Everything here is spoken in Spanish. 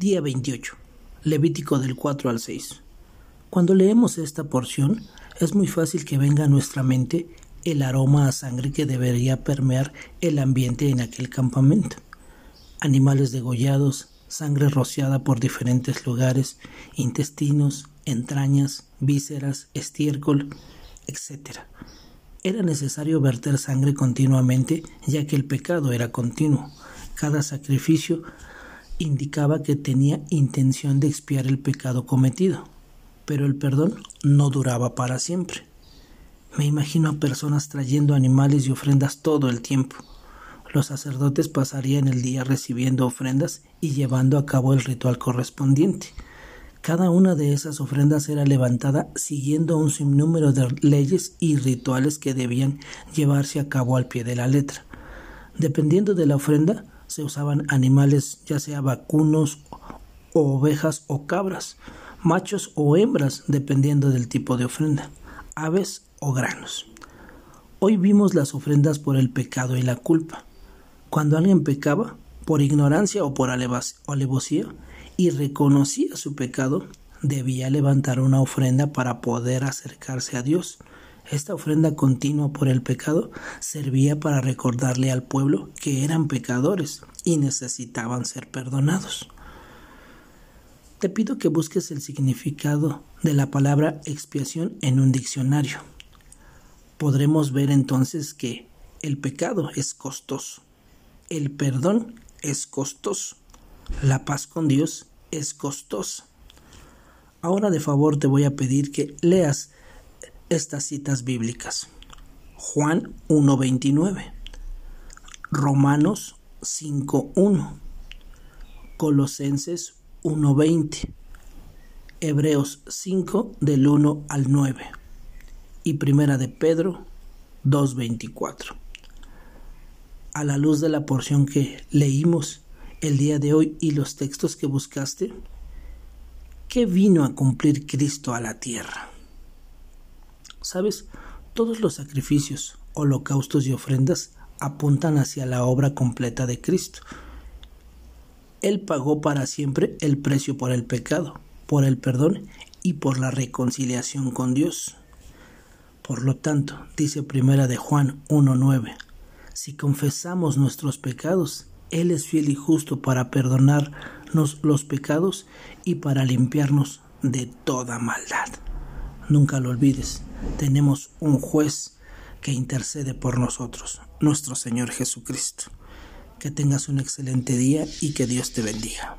Día 28. Levítico del 4 al 6. Cuando leemos esta porción, es muy fácil que venga a nuestra mente el aroma a sangre que debería permear el ambiente en aquel campamento. Animales degollados, sangre rociada por diferentes lugares, intestinos, entrañas, vísceras, estiércol, etc. Era necesario verter sangre continuamente, ya que el pecado era continuo. Cada sacrificio indicaba que tenía intención de expiar el pecado cometido, pero el perdón no duraba para siempre. Me imagino a personas trayendo animales y ofrendas todo el tiempo. Los sacerdotes pasarían el día recibiendo ofrendas y llevando a cabo el ritual correspondiente. Cada una de esas ofrendas era levantada siguiendo un sinnúmero de leyes y rituales que debían llevarse a cabo al pie de la letra. Dependiendo de la ofrenda, se usaban animales ya sea vacunos ovejas o cabras, machos o hembras, dependiendo del tipo de ofrenda, aves o granos. Hoy vimos las ofrendas por el pecado y la culpa. Cuando alguien pecaba, por ignorancia o por alevosía, y reconocía su pecado, debía levantar una ofrenda para poder acercarse a Dios. Esta ofrenda continua por el pecado servía para recordarle al pueblo que eran pecadores y necesitaban ser perdonados. Te pido que busques el significado de la palabra expiación en un diccionario. Podremos ver entonces que el pecado es costoso, el perdón es costoso, la paz con Dios es costosa. Ahora de favor te voy a pedir que leas estas citas bíblicas. Juan 1.29, Romanos 5.1, Colosenses 1.20, Hebreos 5 del 1 al 9 y Primera de Pedro 2.24. A la luz de la porción que leímos el día de hoy y los textos que buscaste, ¿qué vino a cumplir Cristo a la tierra? Sabes, todos los sacrificios, holocaustos y ofrendas apuntan hacia la obra completa de Cristo. Él pagó para siempre el precio por el pecado, por el perdón y por la reconciliación con Dios. Por lo tanto, dice Primera de Juan 1:9, si confesamos nuestros pecados, él es fiel y justo para perdonarnos los pecados y para limpiarnos de toda maldad. Nunca lo olvides, tenemos un juez que intercede por nosotros, nuestro Señor Jesucristo. Que tengas un excelente día y que Dios te bendiga.